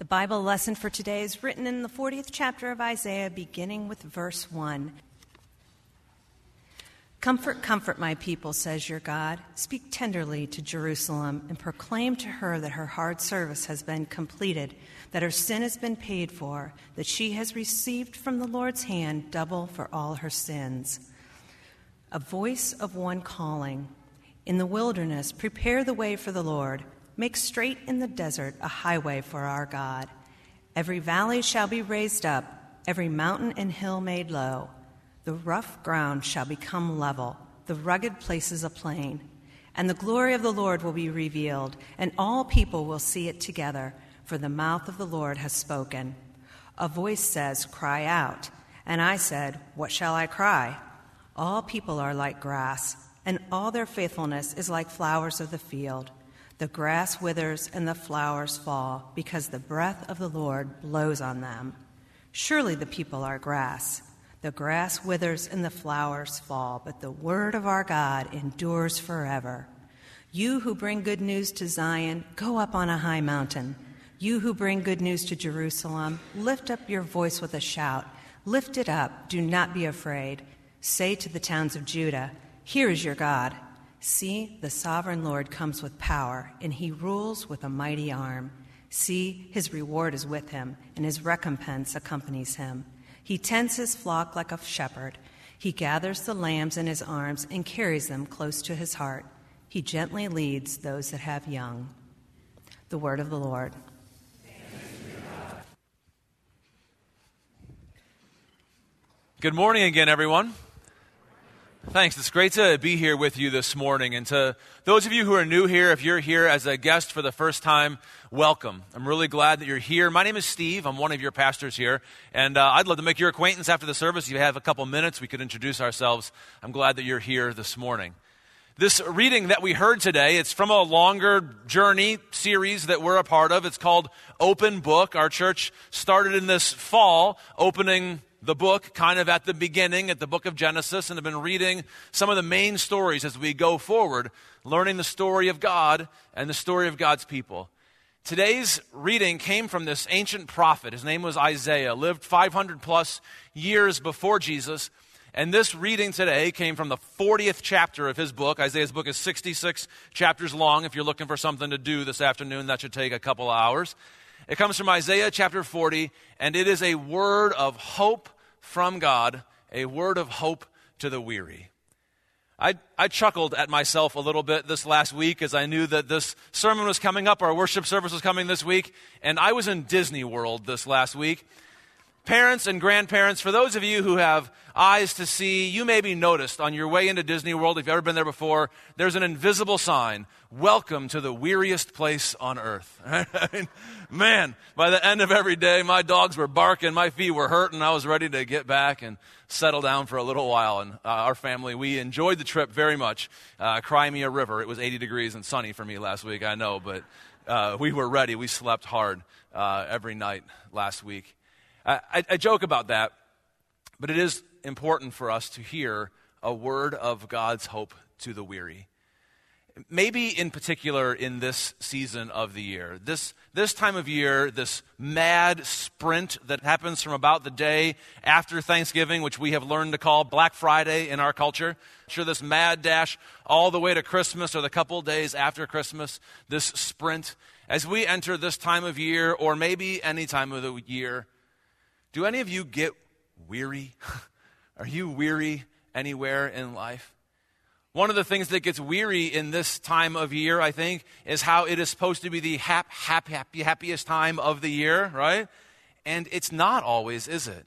The Bible lesson for today is written in the 40th chapter of Isaiah, beginning with verse 1. Comfort, comfort my people, says your God. Speak tenderly to Jerusalem and proclaim to her that her hard service has been completed, that her sin has been paid for, that she has received from the Lord's hand double for all her sins. A voice of one calling. In the wilderness, prepare the way for the Lord. Make straight in the desert a highway for our God. Every valley shall be raised up, every mountain and hill made low. The rough ground shall become level, the rugged places a plain. And the glory of the Lord will be revealed, and all people will see it together, for the mouth of the Lord has spoken. A voice says, Cry out. And I said, What shall I cry? All people are like grass, and all their faithfulness is like flowers of the field. The grass withers and the flowers fall, because the breath of the Lord blows on them. Surely the people are grass. The grass withers and the flowers fall, but the word of our God endures forever. You who bring good news to Zion, go up on a high mountain. You who bring good news to Jerusalem, lift up your voice with a shout. Lift it up, do not be afraid. Say to the towns of Judah, Here is your God. See, the sovereign Lord comes with power, and he rules with a mighty arm. See, his reward is with him, and his recompense accompanies him. He tends his flock like a shepherd. He gathers the lambs in his arms and carries them close to his heart. He gently leads those that have young. The word of the Lord. Good morning again, everyone. Thanks. It's great to be here with you this morning. And to those of you who are new here, if you're here as a guest for the first time, welcome. I'm really glad that you're here. My name is Steve. I'm one of your pastors here. And uh, I'd love to make your acquaintance after the service. If you have a couple minutes, we could introduce ourselves. I'm glad that you're here this morning. This reading that we heard today, it's from a longer journey series that we're a part of. It's called Open Book. Our church started in this fall, opening the book kind of at the beginning, at the book of Genesis, and have been reading some of the main stories as we go forward, learning the story of God and the story of God's people. Today's reading came from this ancient prophet. His name was Isaiah, lived 500 plus years before Jesus. And this reading today came from the 40th chapter of his book. Isaiah's book is 66 chapters long. If you're looking for something to do this afternoon, that should take a couple hours. It comes from Isaiah chapter 40, and it is a word of hope from God, a word of hope to the weary. I, I chuckled at myself a little bit this last week as I knew that this sermon was coming up, our worship service was coming this week, and I was in Disney World this last week. Parents and grandparents, for those of you who have eyes to see, you may be noticed on your way into Disney World, if you've ever been there before, there's an invisible sign Welcome to the weariest place on earth. man, by the end of every day, my dogs were barking, my feet were hurting. I was ready to get back and settle down for a little while. And uh, our family, we enjoyed the trip very much. Uh, Cry me a river, it was 80 degrees and sunny for me last week, I know, but uh, we were ready. We slept hard uh, every night last week. I, I joke about that, but it is important for us to hear a word of God's hope to the weary. Maybe in particular in this season of the year. This, this time of year, this mad sprint that happens from about the day after Thanksgiving, which we have learned to call Black Friday in our culture. Sure, this mad dash all the way to Christmas or the couple days after Christmas, this sprint. As we enter this time of year, or maybe any time of the year, do any of you get weary? Are you weary anywhere in life? One of the things that gets weary in this time of year, I think, is how it is supposed to be the hap, hap, happy, happiest time of the year, right? And it's not always, is it?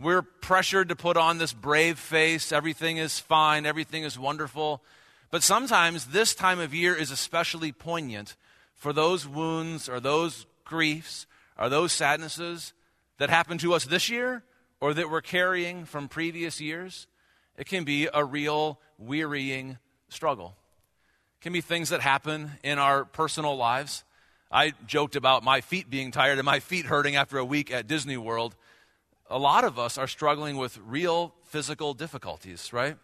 We're pressured to put on this brave face. Everything is fine. Everything is wonderful. But sometimes this time of year is especially poignant for those wounds or those griefs or those sadnesses that happened to us this year or that we're carrying from previous years. It can be a real wearying struggle. It can be things that happen in our personal lives. I joked about my feet being tired and my feet hurting after a week at Disney World. A lot of us are struggling with real physical difficulties, right?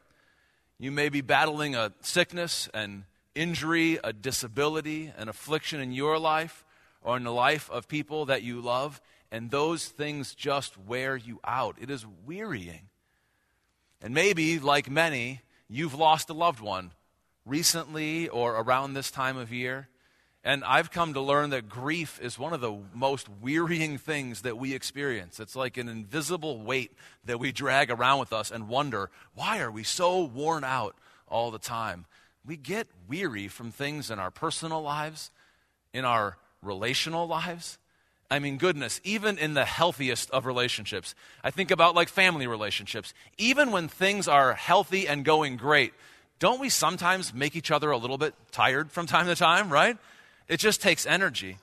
You may be battling a sickness, an injury, a disability, an affliction in your life, or in the life of people that you love, and those things just wear you out. It is wearying. And maybe, like many, you've lost a loved one recently or around this time of year. And I've come to learn that grief is one of the most wearying things that we experience. It's like an invisible weight that we drag around with us and wonder, why are we so worn out all the time? We get weary from things in our personal lives, in our relational lives. I mean, goodness, even in the healthiest of relationships. I think about like family relationships. Even when things are healthy and going great, don't we sometimes make each other a little bit tired from time to time, right? It just takes energy.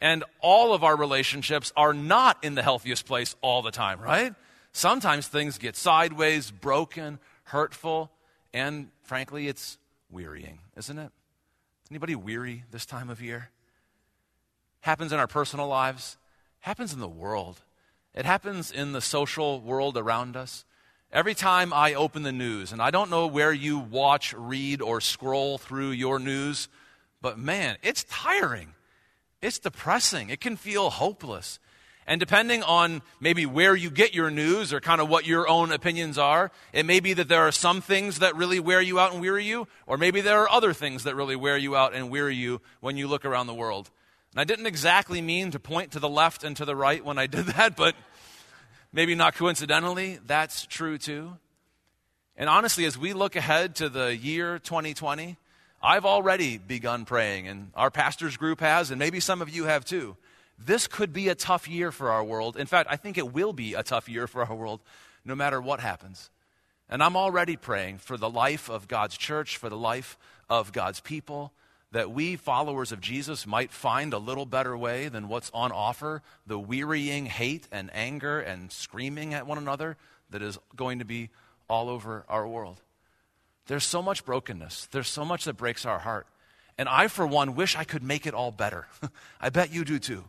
And all of our relationships are not in the healthiest place all the time, right? Sometimes things get sideways, broken, hurtful, and frankly, it's wearying, isn't it? Anybody weary this time of year? Happens in our personal lives, happens in the world. It happens in the social world around us. Every time I open the news, and I don't know where you watch, read, or scroll through your news, but man, it's tiring. It's depressing. It can feel hopeless. And depending on maybe where you get your news or kind of what your own opinions are, it may be that there are some things that really wear you out and weary you, or maybe there are other things that really wear you out and weary you when you look around the world. And I didn't exactly mean to point to the left and to the right when I did that, but maybe not coincidentally, that's true too. And honestly, as we look ahead to the year 2020, I've already begun praying, and our pastors group has, and maybe some of you have too. This could be a tough year for our world. In fact, I think it will be a tough year for our world no matter what happens. And I'm already praying for the life of God's church, for the life of God's people, that we, followers of Jesus, might find a little better way than what's on offer the wearying hate and anger and screaming at one another that is going to be all over our world. There's so much brokenness, there's so much that breaks our heart. And I, for one, wish I could make it all better. I bet you do too.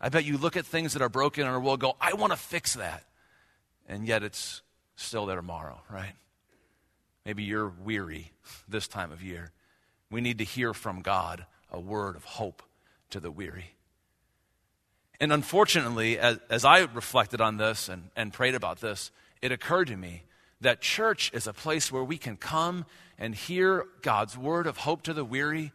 I bet you look at things that are broken in our world go, I want to fix that. And yet it's still there tomorrow, right? Maybe you're weary this time of year. We need to hear from God a word of hope to the weary. And unfortunately, as, as I reflected on this and, and prayed about this, it occurred to me that church is a place where we can come and hear God's word of hope to the weary.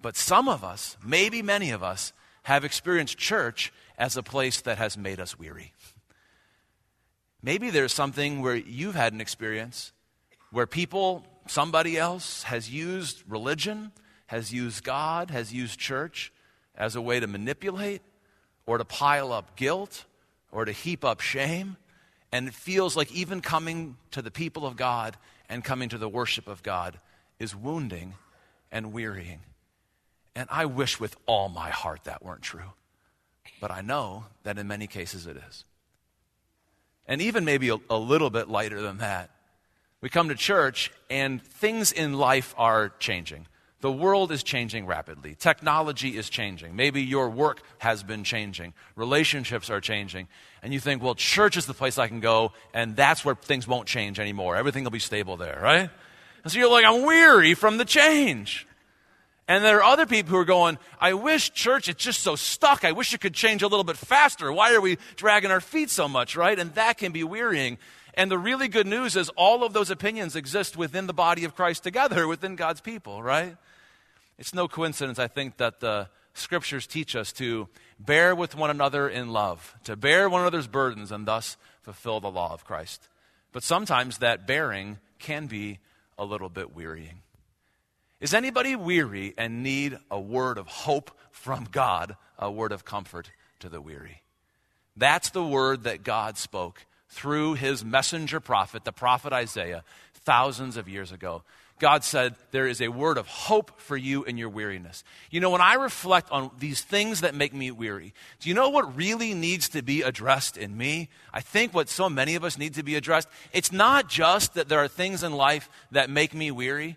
But some of us, maybe many of us, have experienced church as a place that has made us weary. Maybe there's something where you've had an experience where people, somebody else, has used religion, has used God, has used church as a way to manipulate or to pile up guilt or to heap up shame. And it feels like even coming to the people of God and coming to the worship of God is wounding and wearying. And I wish with all my heart that weren't true. But I know that in many cases it is. And even maybe a, a little bit lighter than that, we come to church and things in life are changing. The world is changing rapidly. Technology is changing. Maybe your work has been changing. Relationships are changing. And you think, well, church is the place I can go, and that's where things won't change anymore. Everything will be stable there, right? And so you're like, I'm weary from the change. And there are other people who are going, I wish church, it's just so stuck. I wish it could change a little bit faster. Why are we dragging our feet so much, right? And that can be wearying. And the really good news is all of those opinions exist within the body of Christ together, within God's people, right? It's no coincidence, I think, that the scriptures teach us to bear with one another in love, to bear one another's burdens, and thus fulfill the law of Christ. But sometimes that bearing can be a little bit wearying. Is anybody weary and need a word of hope from God, a word of comfort to the weary? That's the word that God spoke through his messenger prophet, the prophet Isaiah, thousands of years ago. God said, There is a word of hope for you in your weariness. You know, when I reflect on these things that make me weary, do you know what really needs to be addressed in me? I think what so many of us need to be addressed, it's not just that there are things in life that make me weary,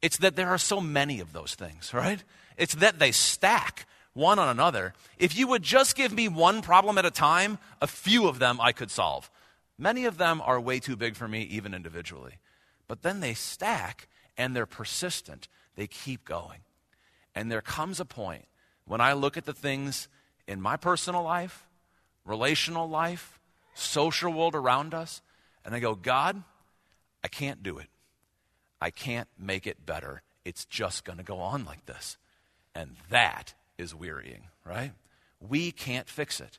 it's that there are so many of those things, right? It's that they stack one on another. If you would just give me one problem at a time, a few of them I could solve. Many of them are way too big for me, even individually. But then they stack and they're persistent. They keep going. And there comes a point when I look at the things in my personal life, relational life, social world around us, and I go, God, I can't do it. I can't make it better. It's just going to go on like this. And that is wearying, right? We can't fix it.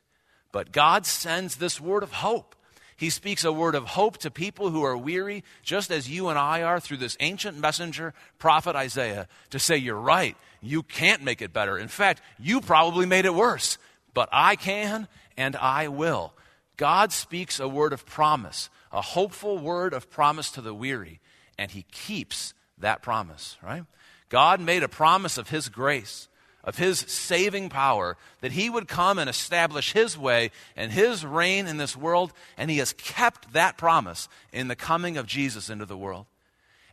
But God sends this word of hope. He speaks a word of hope to people who are weary, just as you and I are through this ancient messenger, prophet Isaiah, to say, You're right. You can't make it better. In fact, you probably made it worse, but I can and I will. God speaks a word of promise, a hopeful word of promise to the weary, and He keeps that promise, right? God made a promise of His grace of his saving power, that he would come and establish his way and his reign in this world, and he has kept that promise in the coming of Jesus into the world.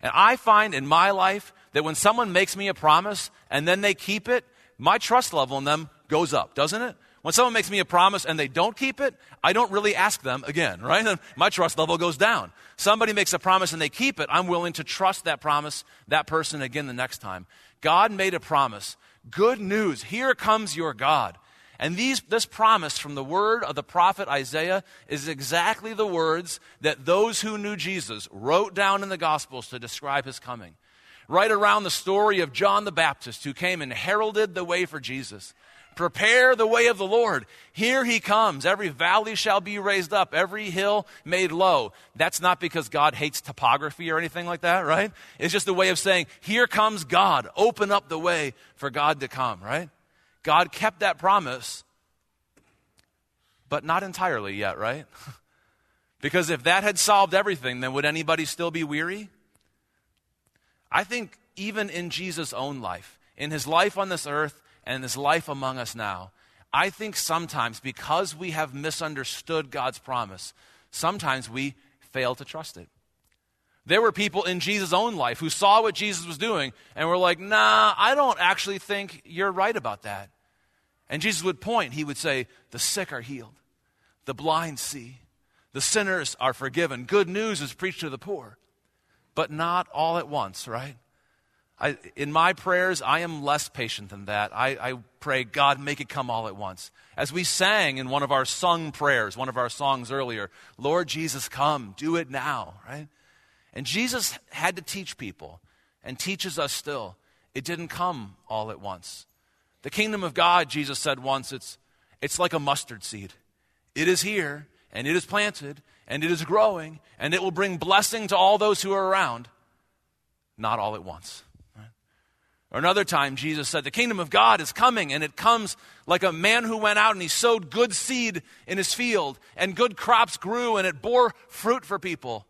And I find in my life that when someone makes me a promise and then they keep it, my trust level in them goes up, doesn't it? When someone makes me a promise and they don't keep it, I don't really ask them again, right? My trust level goes down. Somebody makes a promise and they keep it, I'm willing to trust that promise, that person again the next time. God made a promise Good news. Here comes your God. And these, this promise from the word of the prophet Isaiah is exactly the words that those who knew Jesus wrote down in the Gospels to describe his coming. Right around the story of John the Baptist, who came and heralded the way for Jesus. Prepare the way of the Lord. Here he comes. Every valley shall be raised up, every hill made low. That's not because God hates topography or anything like that, right? It's just a way of saying, Here comes God. Open up the way for God to come, right? God kept that promise, but not entirely yet, right? because if that had solved everything, then would anybody still be weary? I think even in Jesus' own life, in his life on this earth, and this life among us now, I think sometimes because we have misunderstood God's promise, sometimes we fail to trust it. There were people in Jesus' own life who saw what Jesus was doing and were like, nah, I don't actually think you're right about that. And Jesus would point, he would say, the sick are healed, the blind see, the sinners are forgiven, good news is preached to the poor, but not all at once, right? I, in my prayers, I am less patient than that. I, I pray, God, make it come all at once. As we sang in one of our sung prayers, one of our songs earlier, Lord Jesus, come, do it now, right? And Jesus had to teach people and teaches us still. It didn't come all at once. The kingdom of God, Jesus said once, it's, it's like a mustard seed. It is here, and it is planted, and it is growing, and it will bring blessing to all those who are around, not all at once. Or another time, Jesus said, The kingdom of God is coming, and it comes like a man who went out and he sowed good seed in his field, and good crops grew, and it bore fruit for people.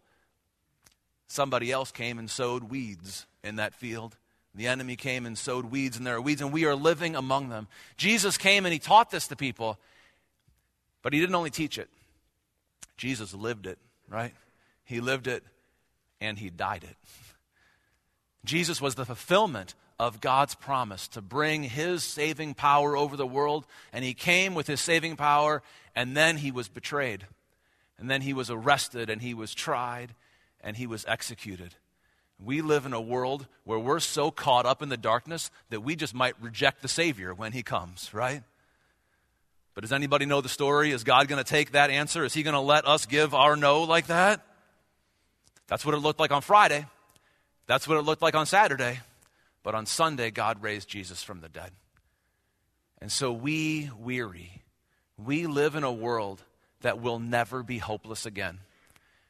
Somebody else came and sowed weeds in that field. The enemy came and sowed weeds, and there are weeds, and we are living among them. Jesus came and he taught this to people, but he didn't only teach it, Jesus lived it, right? He lived it and he died it. Jesus was the fulfillment of God's promise to bring his saving power over the world. And he came with his saving power, and then he was betrayed. And then he was arrested, and he was tried, and he was executed. We live in a world where we're so caught up in the darkness that we just might reject the Savior when he comes, right? But does anybody know the story? Is God going to take that answer? Is he going to let us give our no like that? That's what it looked like on Friday. That's what it looked like on Saturday. But on Sunday, God raised Jesus from the dead. And so we weary. We live in a world that will never be hopeless again.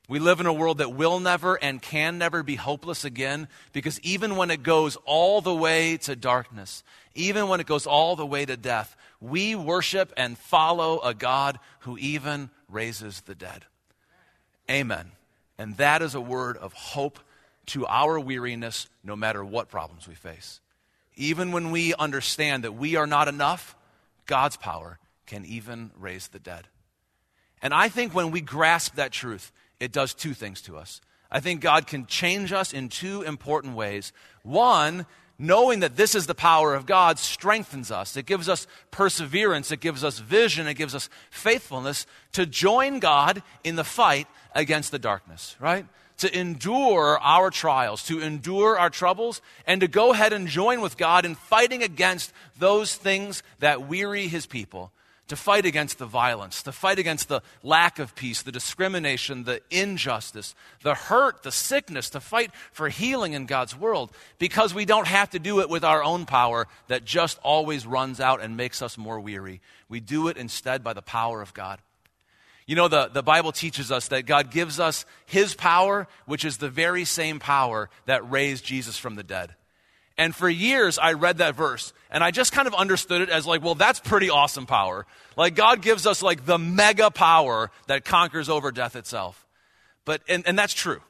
We live in a world that will never and can never be hopeless again because even when it goes all the way to darkness, even when it goes all the way to death, we worship and follow a God who even raises the dead. Amen. And that is a word of hope to our weariness no matter what problems we face. Even when we understand that we are not enough, God's power can even raise the dead. And I think when we grasp that truth, it does two things to us. I think God can change us in two important ways. One, knowing that this is the power of God strengthens us. It gives us perseverance, it gives us vision, it gives us faithfulness to join God in the fight against the darkness, right? To endure our trials, to endure our troubles, and to go ahead and join with God in fighting against those things that weary his people. to fight against the violence, to fight against the lack of peace, the discrimination, the injustice, the hurt, the sickness, to fight for healing in God's world because we don't have to do it with our own power that just always runs out and makes us more weary. We do it instead by the power of God. You know, the, the Bible teaches us that God gives us His power, which is the very same power that raised Jesus from the dead. And for years, I read that verse and I just kind of understood it as like, well, that's pretty awesome power. Like, God gives us like the mega power that conquers over death itself. But, and, and that's true.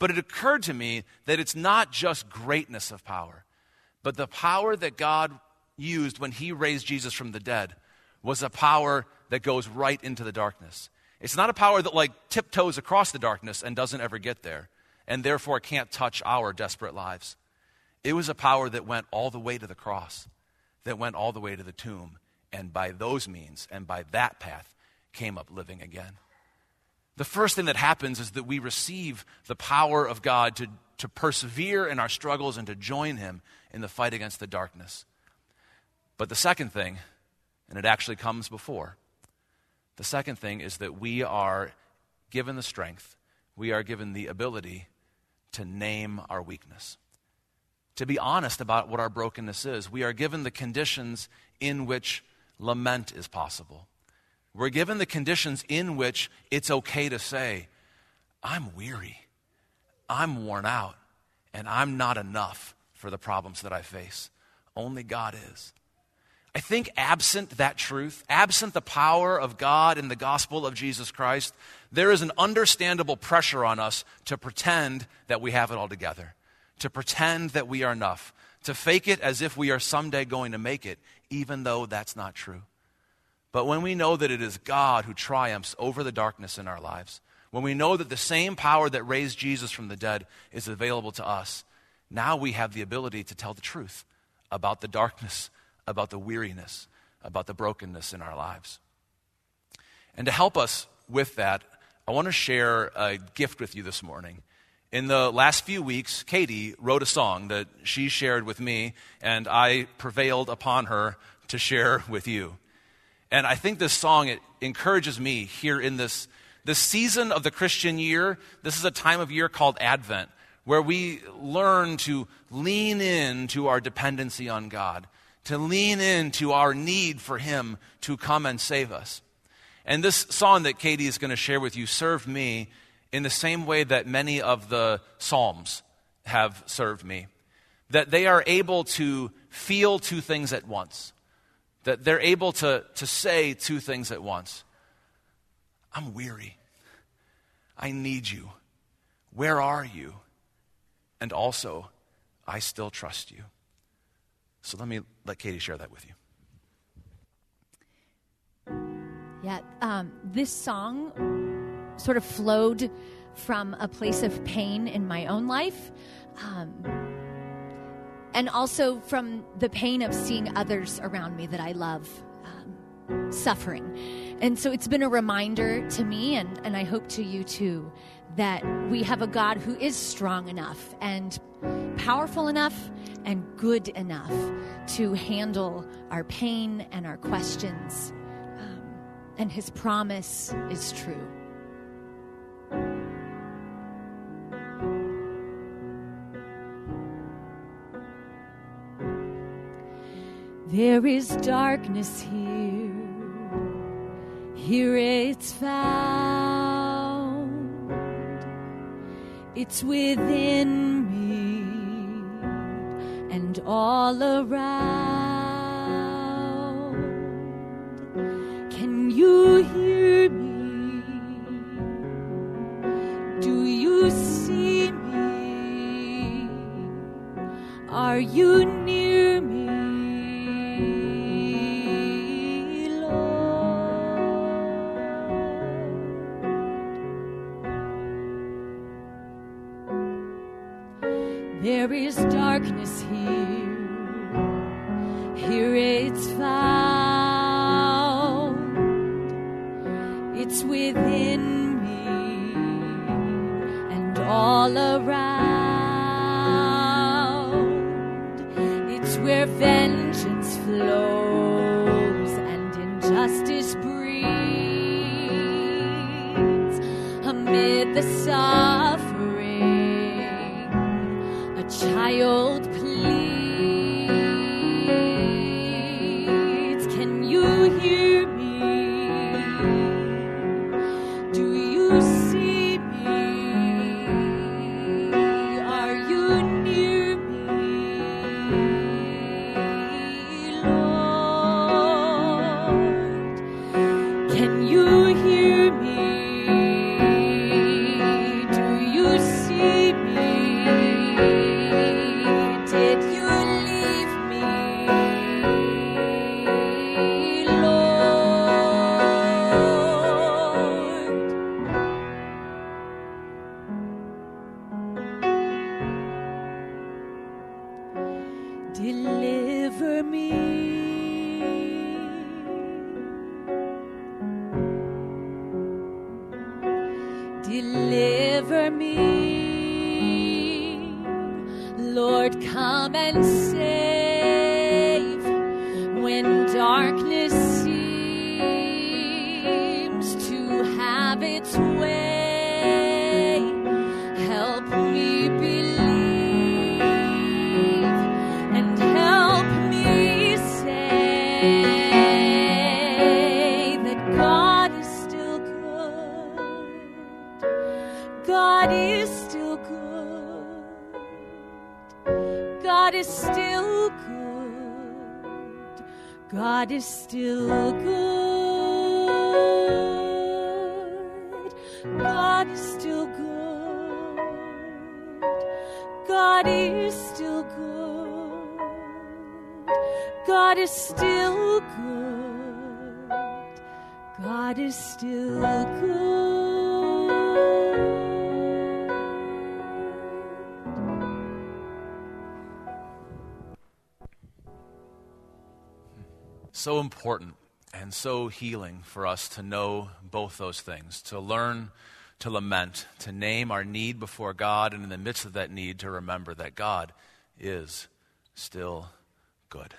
But it occurred to me that it's not just greatness of power, but the power that God used when He raised Jesus from the dead was a power that goes right into the darkness. It's not a power that like tiptoes across the darkness and doesn't ever get there, and therefore can't touch our desperate lives. It was a power that went all the way to the cross, that went all the way to the tomb, and by those means and by that path came up living again. The first thing that happens is that we receive the power of God to, to persevere in our struggles and to join Him in the fight against the darkness. But the second thing, and it actually comes before, the second thing is that we are given the strength, we are given the ability to name our weakness to be honest about what our brokenness is. We are given the conditions in which lament is possible. We're given the conditions in which it's okay to say, I'm weary, I'm worn out, and I'm not enough for the problems that I face. Only God is. I think, absent that truth, absent the power of God in the gospel of Jesus Christ, there is an understandable pressure on us to pretend that we have it all together to pretend that we are enough, to fake it as if we are someday going to make it, even though that's not true. But when we know that it is God who triumphs over the darkness in our lives, when we know that the same power that raised Jesus from the dead is available to us, now we have the ability to tell the truth about the darkness, about the weariness, about the brokenness in our lives. And to help us with that, I want to share a gift with you this morning. In the last few weeks, Katie wrote a song that she shared with me, and I prevailed upon her to share with you. And I think this song it encourages me here in this, this season of the Christian year. This is a time of year called Advent, where we learn to lean into our dependency on God, to lean into our need for Him to come and save us. And this song that Katie is going to share with you served me in the same way that many of the Psalms have served me. That they are able to feel two things at once. That they're able to, to say two things at once. I'm weary. I need you. Where are you? And also, I still trust you. So let me let Katie share that with you. Yeah, um, this song sort of flowed from a place of pain in my own life. Um, and also from the pain of seeing others around me that I love um, suffering. And so it's been a reminder to me, and, and I hope to you too, that we have a God who is strong enough and powerful enough and good enough to handle our pain and our questions. Um, and his promise is true. There is darkness here, here it's found. It's within me all around. Can you hear me? Do you see me? Are you darkness here, here it's found. It's within me and all around. It's where vengeance flows and injustice justice breathes amid the suffering. my old Deliver me. Lord, come and save God is still good. God is still good. God is still good. God is still good. God is still good. So important and so healing for us to know both those things, to learn to lament, to name our need before God, and in the midst of that need, to remember that God is still good.